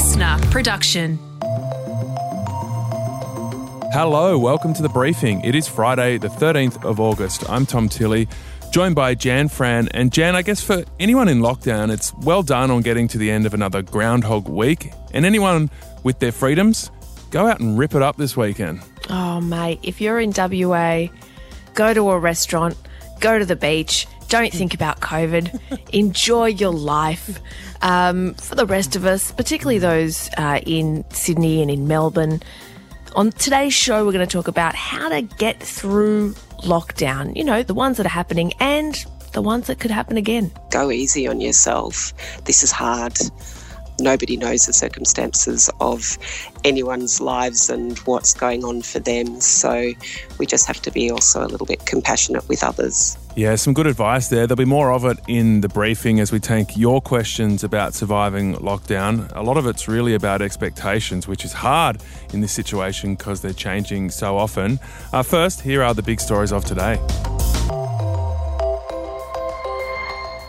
listener production. Hello, welcome to the briefing. It is Friday, the 13th of August. I'm Tom Tilley, joined by Jan Fran. And Jan, I guess for anyone in lockdown, it's well done on getting to the end of another Groundhog Week. And anyone with their freedoms, go out and rip it up this weekend. Oh, mate, if you're in WA, go to a restaurant, go to the beach, don't think about COVID, enjoy your life. Um, for the rest of us, particularly those uh, in Sydney and in Melbourne, on today's show, we're going to talk about how to get through lockdown. You know, the ones that are happening and the ones that could happen again. Go easy on yourself. This is hard nobody knows the circumstances of anyone's lives and what's going on for them. So we just have to be also a little bit compassionate with others. Yeah, some good advice there. There'll be more of it in the briefing as we take your questions about surviving lockdown. A lot of it's really about expectations, which is hard in this situation because they're changing so often. Uh, first, here are the big stories of today.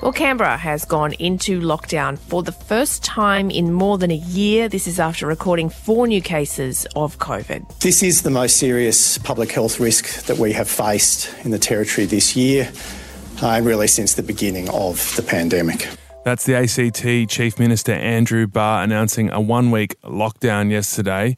Well, Canberra has gone into lockdown for the first time in more than a year. This is after recording four new cases of COVID. This is the most serious public health risk that we have faced in the Territory this year, uh, and really since the beginning of the pandemic. That's the ACT Chief Minister Andrew Barr announcing a one week lockdown yesterday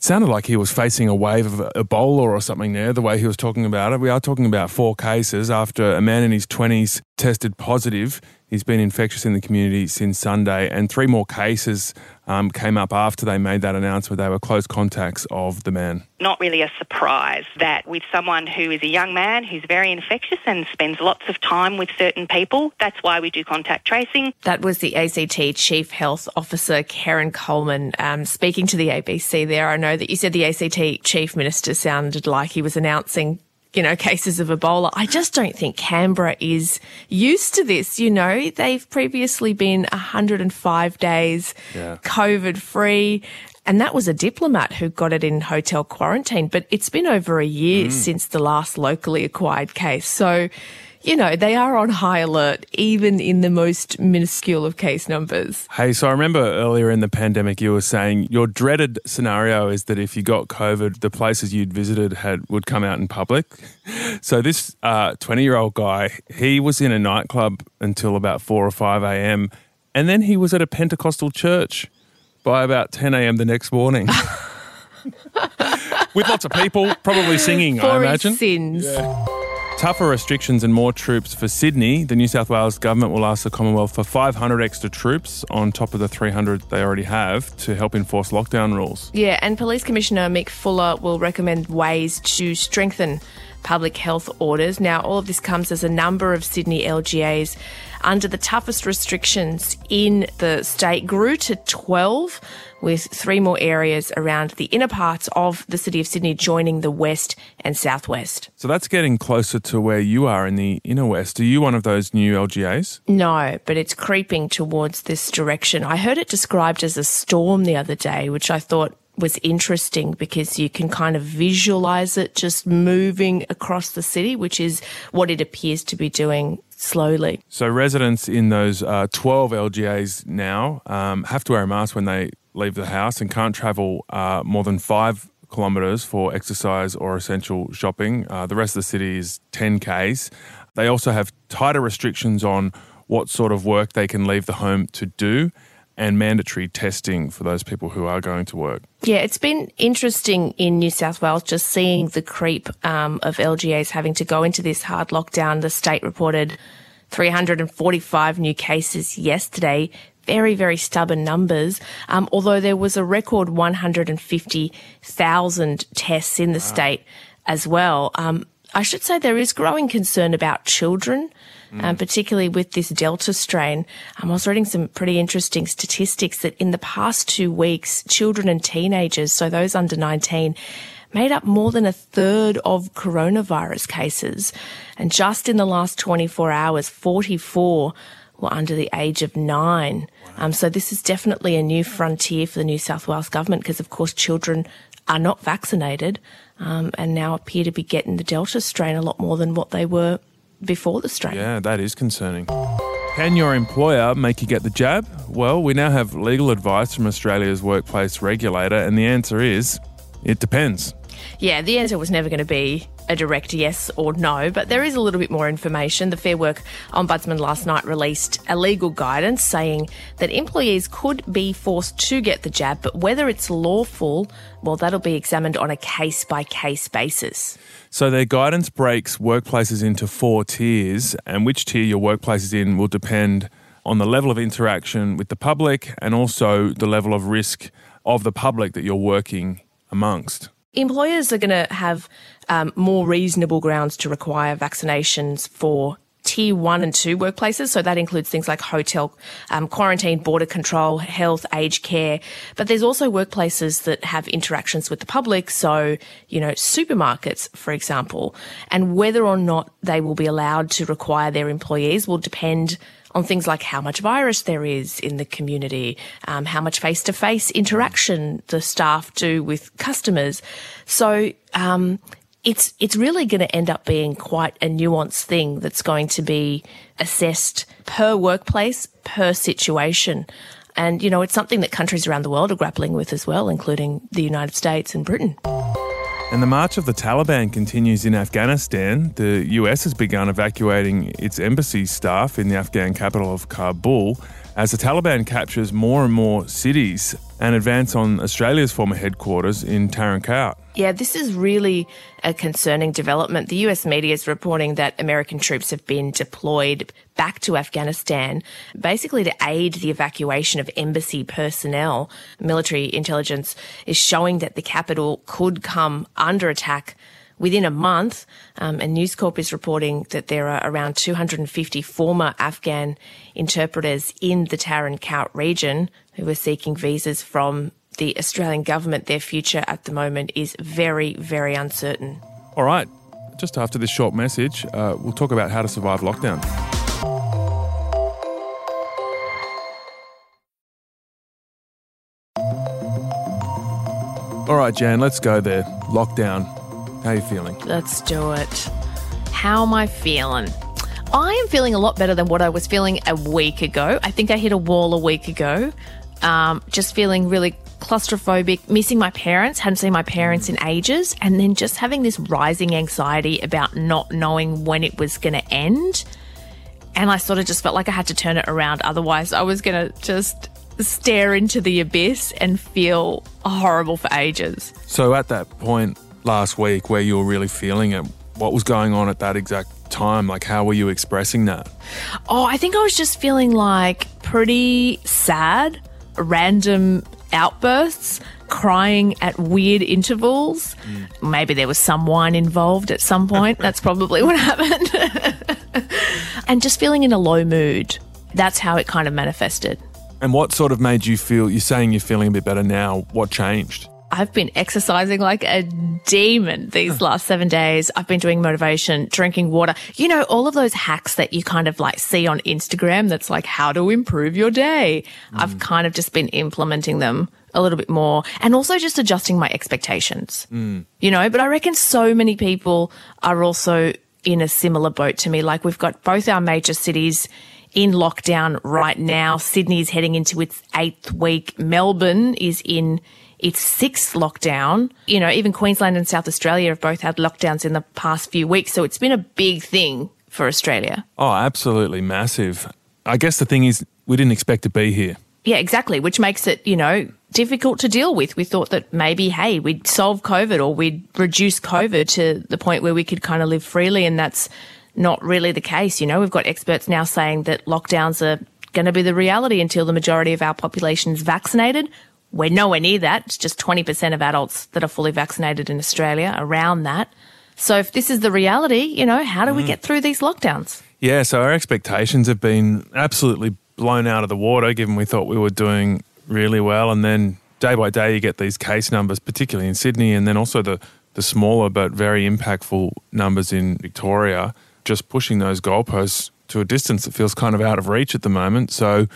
sounded like he was facing a wave of Ebola or something there, the way he was talking about it. We are talking about four cases after a man in his 20s tested positive. He's been infectious in the community since Sunday, and three more cases um, came up after they made that announcement. They were close contacts of the man. Not really a surprise that with someone who is a young man who's very infectious and spends lots of time with certain people, that's why we do contact tracing. That was the ACT Chief Health Officer, Kerryn Coleman, um, speaking to the ABC there. I know that you said the ACT Chief Minister sounded like he was announcing you know, cases of Ebola. I just don't think Canberra is used to this. You know, they've previously been 105 days yeah. COVID free. And that was a diplomat who got it in hotel quarantine. But it's been over a year mm. since the last locally acquired case. So, you know, they are on high alert, even in the most minuscule of case numbers. Hey, so I remember earlier in the pandemic, you were saying your dreaded scenario is that if you got COVID, the places you'd visited had would come out in public. So this twenty-year-old uh, guy, he was in a nightclub until about four or five a.m., and then he was at a Pentecostal church by about ten a.m. the next morning. With lots of people, probably singing, For I imagine. sins. Yeah. Tougher restrictions and more troops for Sydney. The New South Wales government will ask the Commonwealth for 500 extra troops on top of the 300 they already have to help enforce lockdown rules. Yeah, and Police Commissioner Mick Fuller will recommend ways to strengthen public health orders. Now, all of this comes as a number of Sydney LGAs under the toughest restrictions in the state grew to 12 with three more areas around the inner parts of the city of Sydney joining the west and southwest. So that's getting closer to where you are in the inner west. Are you one of those new LGAs? No, but it's creeping towards this direction. I heard it described as a storm the other day, which I thought was interesting because you can kind of visualize it just moving across the city, which is what it appears to be doing slowly. So residents in those uh, 12 LGAs now um, have to wear a mask when they leave the house and can't travel uh, more than five kilometres for exercise or essential shopping. Uh, the rest of the city is 10 Ks. They also have tighter restrictions on what sort of work they can leave the home to do and mandatory testing for those people who are going to work. Yeah, it's been interesting in New South Wales just seeing the creep um, of LGAs having to go into this hard lockdown. The state reported 345 new cases yesterday. Very, very stubborn numbers. Um, although there was a record 150,000 tests in the wow. state as well. Um, I should say there is growing concern about children mm. um, particularly with this Delta strain. Um, I was reading some pretty interesting statistics that in the past two weeks, children and teenagers, so those under 19, made up more than a third of coronavirus cases. And just in the last 24 hours, 44 were under the age of nine. Um, so this is definitely a new frontier for the New South Wales government because, of course, children are not vaccinated um, and now appear to be getting the Delta strain a lot more than what they were before the strain. Yeah, that is concerning. Can your employer make you get the jab? Well, we now have legal advice from Australia's workplace regulator, and the answer is it depends. Yeah, the answer was never going to be a direct yes or no, but there is a little bit more information. The Fair Work Ombudsman last night released a legal guidance saying that employees could be forced to get the jab, but whether it's lawful, well, that'll be examined on a case by case basis. So their guidance breaks workplaces into four tiers, and which tier your workplace is in will depend on the level of interaction with the public and also the level of risk of the public that you're working amongst. Employers are going to have um, more reasonable grounds to require vaccinations for tier one and two workplaces. So that includes things like hotel, um, quarantine, border control, health, aged care. But there's also workplaces that have interactions with the public. So, you know, supermarkets, for example, and whether or not they will be allowed to require their employees will depend on things like how much virus there is in the community, um, how much face to face interaction the staff do with customers. So, um, it's it's really going to end up being quite a nuanced thing that's going to be assessed per workplace, per situation. And, you know, it's something that countries around the world are grappling with as well, including the United States and Britain. And the march of the Taliban continues in Afghanistan. The US has begun evacuating its embassy staff in the Afghan capital of Kabul as the Taliban captures more and more cities and advance on Australia's former headquarters in Tarin Kowt. Yeah, this is really a concerning development. The US media is reporting that American troops have been deployed back to Afghanistan, basically to aid the evacuation of embassy personnel. Military intelligence is showing that the capital could come under attack within a month. Um, and News Corp is reporting that there are around 250 former Afghan interpreters in the Tarin Kowt region who are seeking visas from the Australian government, their future at the moment is very, very uncertain. All right, just after this short message, uh, we'll talk about how to survive lockdown. All right, Jan, let's go there. Lockdown. How are you feeling? Let's do it. How am I feeling? I am feeling a lot better than what I was feeling a week ago. I think I hit a wall a week ago. Um, just feeling really claustrophobic, missing my parents, hadn't seen my parents in ages, and then just having this rising anxiety about not knowing when it was going to end. And I sort of just felt like I had to turn it around. Otherwise, I was going to just stare into the abyss and feel horrible for ages. So, at that point last week where you were really feeling it, what was going on at that exact time? Like, how were you expressing that? Oh, I think I was just feeling like pretty sad, random outbursts, crying at weird intervals. Mm. Maybe there was some wine involved at some point. That's probably what happened. and just feeling in a low mood. That's how it kind of manifested. And what sort of made you feel? You're saying you're feeling a bit better now. What changed? I've been exercising like a demon these last seven days. I've been doing motivation, drinking water, you know, all of those hacks that you kind of like see on Instagram that's like how to improve your day. Mm. I've kind of just been implementing them a little bit more and also just adjusting my expectations, mm. you know, but I reckon so many people are also in a similar boat to me. Like we've got both our major cities in lockdown right now. Sydney's heading into its eighth week. Melbourne is in its sixth lockdown. You know, even Queensland and South Australia have both had lockdowns in the past few weeks. So it's been a big thing for Australia. Oh, absolutely massive. I guess the thing is, we didn't expect to be here. Yeah, exactly, which makes it, you know, difficult to deal with. We thought that maybe, hey, we'd solve COVID or we'd reduce COVID to the point where we could kind of live freely. And that's not really the case. You know, we've got experts now saying that lockdowns are going to be the reality until the majority of our population is vaccinated. We're nowhere near that. It's just 20% of adults that are fully vaccinated in Australia, around that. So if this is the reality, you know, how do mm. we get through these lockdowns? Yeah, so our expectations have been absolutely blown out of the water given we thought we were doing really well and then day by day you get these case numbers particularly in Sydney and then also the the smaller but very impactful numbers in Victoria just pushing those goalposts to a distance that feels kind of out of reach at the moment. So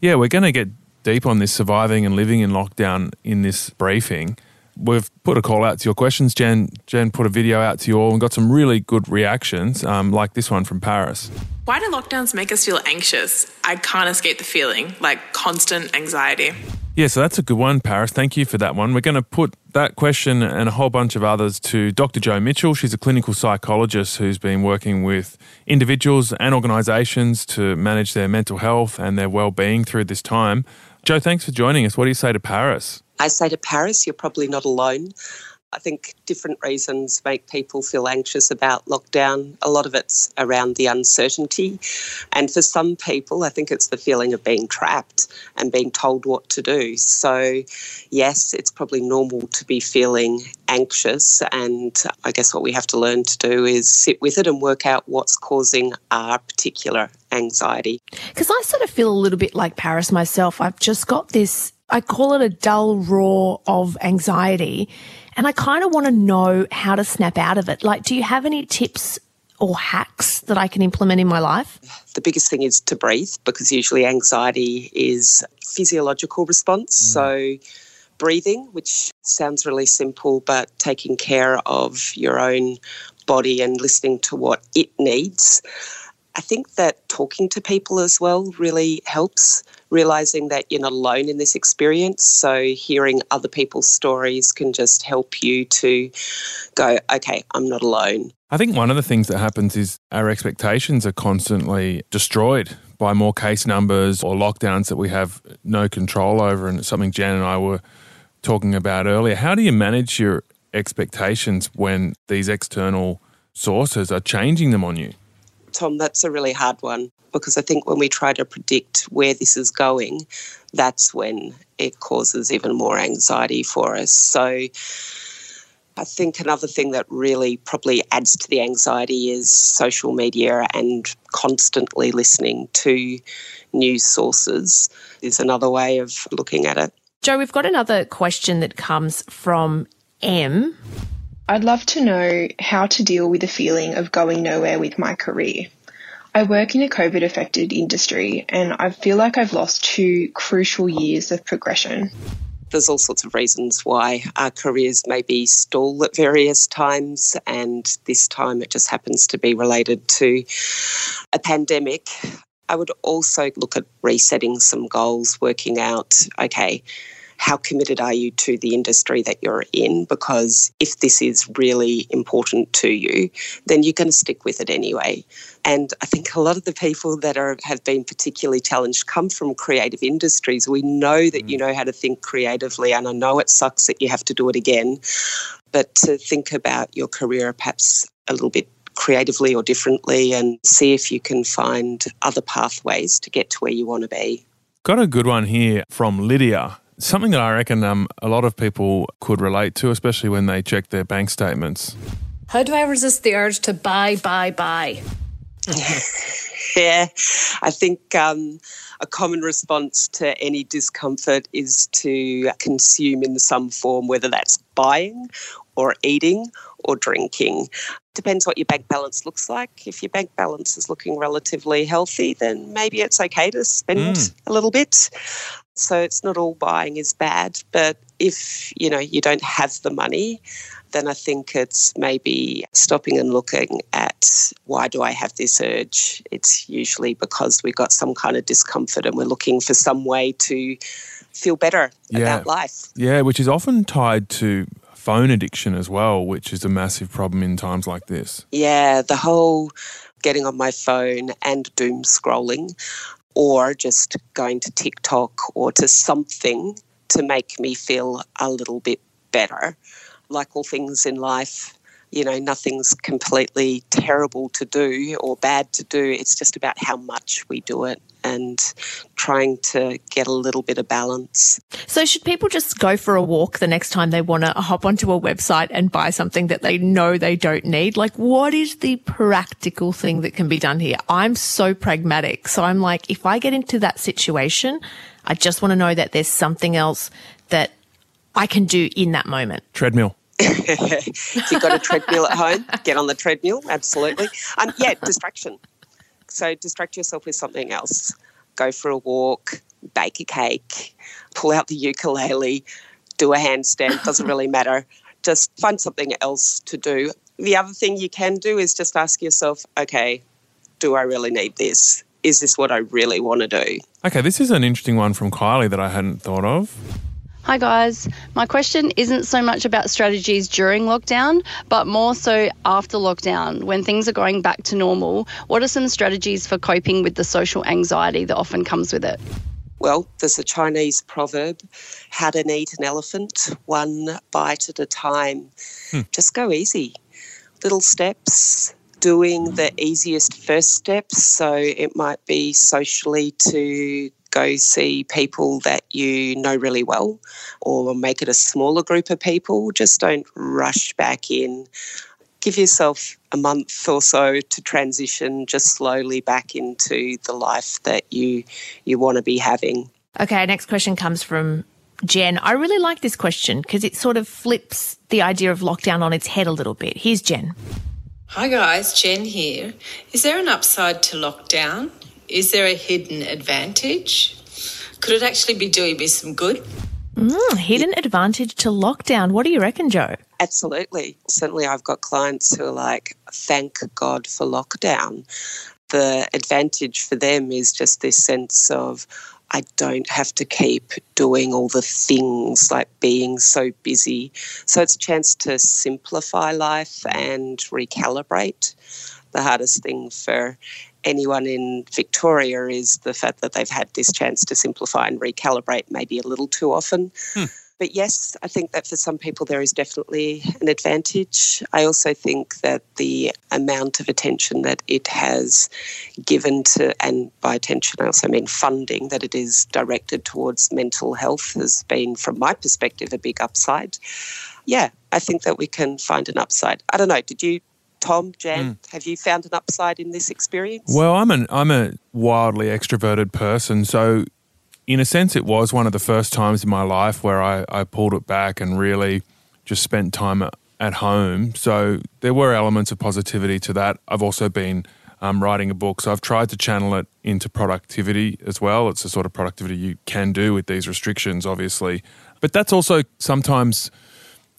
yeah, we're going to get deep on this surviving and living in lockdown in this briefing. we've put a call out to your questions. Jen, Jen put a video out to you all and got some really good reactions, um, like this one from Paris. Why do lockdowns make us feel anxious? I can't escape the feeling, like constant anxiety. Yeah, so that's a good one, Paris. Thank you for that one. We're going to put that question and a whole bunch of others to Dr. Jo Mitchell. She's a clinical psychologist who's been working with individuals and organisations to manage their mental health and their well-being through this time. Jo, thanks for joining us. What do you say to Paris? I say to Paris, you're probably not alone. I think different reasons make people feel anxious about lockdown. A lot of it's around the uncertainty. And for some people, I think it's the feeling of being trapped and being told what to do. So, yes, it's probably normal to be feeling anxious. And I guess what we have to learn to do is sit with it and work out what's causing our particular anxiety. Because I sort of feel a little bit like Paris myself. I've just got this, I call it a dull roar of anxiety. And I kind of want to know how to snap out of it. Like, do you have any tips or hacks that I can implement in my life? The biggest thing is to breathe because usually anxiety is physiological response. Mm. So breathing, which sounds really simple, but taking care of your own body and listening to what it needs. I think that talking to people as well really helps, realizing that you're not alone in this experience. So, hearing other people's stories can just help you to go, okay, I'm not alone. I think one of the things that happens is our expectations are constantly destroyed by more case numbers or lockdowns that we have no control over. And it's something Jan and I were talking about earlier. How do you manage your expectations when these external sources are changing them on you? Tom, that's a really hard one because I think when we try to predict where this is going, that's when it causes even more anxiety for us. So I think another thing that really probably adds to the anxiety is social media and constantly listening to news sources is another way of looking at it. Jo, we've got another question that comes from M. I'd love to know how to deal with the feeling of going nowhere with my career. I work in a COVID affected industry and I feel like I've lost two crucial years of progression. There's all sorts of reasons why our careers may be stalled at various times, and this time it just happens to be related to a pandemic. I would also look at resetting some goals, working out, okay, how committed are you to the industry that you're in? Because if this is really important to you, then you're going to stick with it anyway. And I think a lot of the people that are have been particularly challenged come from creative industries. We know that you mm. know how to think creatively, and I know it sucks that you have to do it again, but to think about your career perhaps a little bit creatively or differently and see if you can find other pathways to get to where you want to be. Got a good one here from Lydia. Something that I reckon um, a lot of people could relate to, especially when they check their bank statements. How do I resist the urge to buy, buy, buy? yeah, I think um, a common response to any discomfort is to consume in some form, whether that's buying or eating or drinking. Depends what your bank balance looks like. If your bank balance is looking relatively healthy, then maybe it's okay to spend mm. a little bit. So it's not all buying is bad, but if you know you don't have the money, then I think it's maybe stopping and looking at why do I have this urge? It's usually because we've got some kind of discomfort and we're looking for some way to feel better yeah. about life. Yeah, which is often tied to phone addiction as well, which is a massive problem in times like this. Yeah, the whole getting on my phone and doom scrolling or just going to TikTok or to something to make me feel a little bit better. Like all things in life, you know, nothing's completely terrible to do or bad to do. It's just about how much we do it and trying to get a little bit of balance. So, should people just go for a walk the next time they want to hop onto a website and buy something that they know they don't need? Like, what is the practical thing that can be done here? I'm so pragmatic. So, I'm like, if I get into that situation, I just want to know that there's something else that I can do in that moment. Treadmill. if you've got a treadmill at home, get on the treadmill. Absolutely. Um, yeah, distraction. So distract yourself with something else. Go for a walk, bake a cake, pull out the ukulele, do a handstand, doesn't really matter. Just find something else to do. The other thing you can do is just ask yourself, okay, do I really need this? Is this what I really want to do? Okay, this is an interesting one from Kylie that I hadn't thought of. Hi guys, my question isn't so much about strategies during lockdown, but more so after lockdown when things are going back to normal. What are some strategies for coping with the social anxiety that often comes with it? Well, there's a Chinese proverb how to eat an elephant, one bite at a time. Hmm. Just go easy. Little steps, doing the easiest first steps. So it might be socially to go see people that you know really well or make it a smaller group of people. Just don't rush back in. Give yourself a month or so to transition just slowly back into the life that you you want to be having. Okay, next question comes from Jen. I really like this question because it sort of flips the idea of lockdown on its head a little bit. Here's Jen. Hi guys, Jen here. Is there an upside to lockdown? Is there a hidden advantage? Could it actually be doing me some good? Mm, hidden advantage to lockdown. What do you reckon, Jo? Absolutely. Certainly, I've got clients who are like, thank God for lockdown. The advantage for them is just this sense of, I don't have to keep doing all the things like being so busy. So it's a chance to simplify life and recalibrate. The hardest thing for anyone in Victoria is the fact that they've had this chance to simplify and recalibrate maybe a little too often. Hmm. But yes, I think that for some people there is definitely an advantage. I also think that the amount of attention that it has given to, and by attention I also mean funding, that it is directed towards mental health has been, from my perspective, a big upside. Yeah, I think that we can find an upside. I don't know, did you, Tom, Jan, have you found an upside in this experience? Well, I'm an I'm a wildly extroverted person, so in a sense, it was one of the first times in my life where I, I pulled it back and really just spent time at, at home. So there were elements of positivity to that. I've also been um, writing a book, so I've tried to channel it into productivity as well. It's the sort of productivity you can do with these restrictions, obviously. But that's also sometimes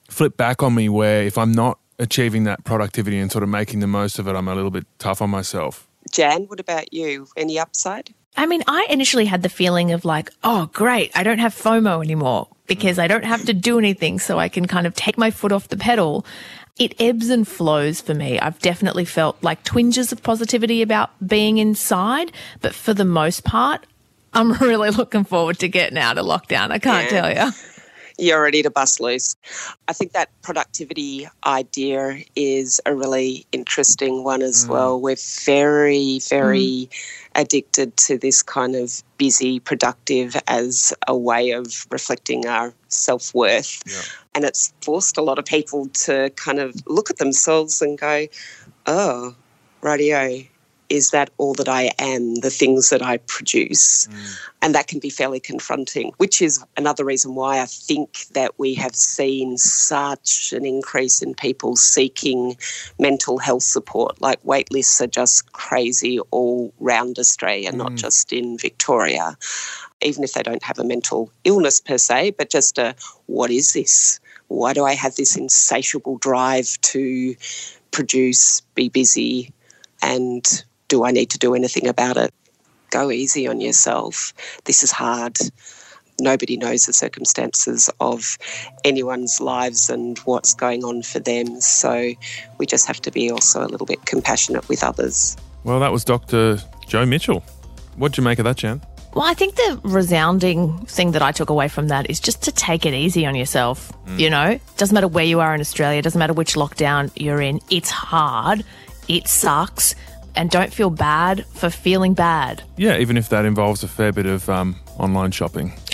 flipped back on me where if I'm not achieving that productivity and sort of making the most of it, I'm a little bit tough on myself. Jan, what about you? Any upside? I mean, I initially had the feeling of like, oh, great, I don't have FOMO anymore because I don't have to do anything. So I can kind of take my foot off the pedal. It ebbs and flows for me. I've definitely felt like twinges of positivity about being inside, but for the most part, I'm really looking forward to getting out of lockdown. I can't Yeah. tell you. You're ready to bust loose. I think that productivity idea is a really interesting one as mm. well. We're very, very mm. addicted to this kind of busy, productive as a way of reflecting our self worth. And it's forced a lot of people to kind of look at themselves and go, oh, radio. Is that all that I am, the things that I produce? Mm. And that can be fairly confronting, which is another reason why I think that we have seen such an increase in people seeking mental health support. Like wait lists are just crazy all round Australia, not mm. just in Victoria. Even if they don't have a mental illness per se, but just a what is this? Why do I have this insatiable drive to produce, be busy, and do I need to do anything about it? Go easy on yourself. This is hard. Nobody knows the circumstances of anyone's lives and what's going on for them. So we just have to be also a little bit compassionate with others. Well, that was Dr. Jo Mitchell. What'd you make of that, Jan? Well, I think the resounding thing that I took away from that is just to take it easy on yourself. Mm. You know, doesn't matter where you are in Australia, doesn't matter which lockdown you're in. It's hard, it sucks, and don't feel bad for feeling bad. Yeah, even if that involves a fair bit of um, online shopping.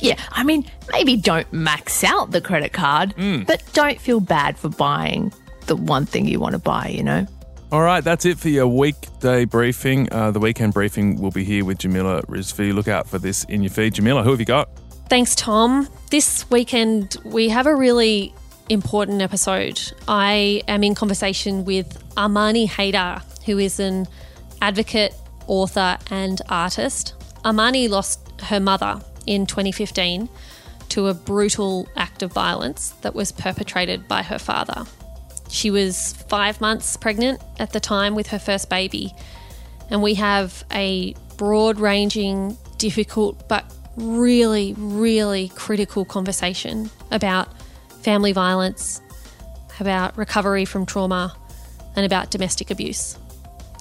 Yeah, I mean, maybe don't max out the credit card, but don't feel bad for buying the one thing you want to buy, you know? All right, that's it for your weekday briefing. Uh, the weekend briefing will be here with Jamila Rizvi. Look out for this in your feed. Jamila, who have you got? Thanks, Tom. This weekend, we have a really important episode. I am in conversation with Amani Haydar, who is an advocate, author, and artist. Amani lost her mother in 2015 to a brutal act of violence that was perpetrated by her father. She was five months pregnant at the time with her first baby, and we have a broad ranging, difficult, but really, really critical conversation about family violence, about recovery from trauma, and about domestic abuse.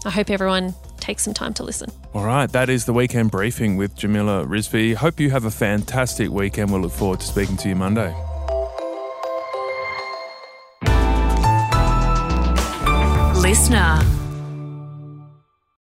I hope everyone takes some time to listen. All right, that is the weekend briefing with Jamila Rizvi. Hope you have a fantastic weekend. We'll look forward to speaking to you Monday. Listener.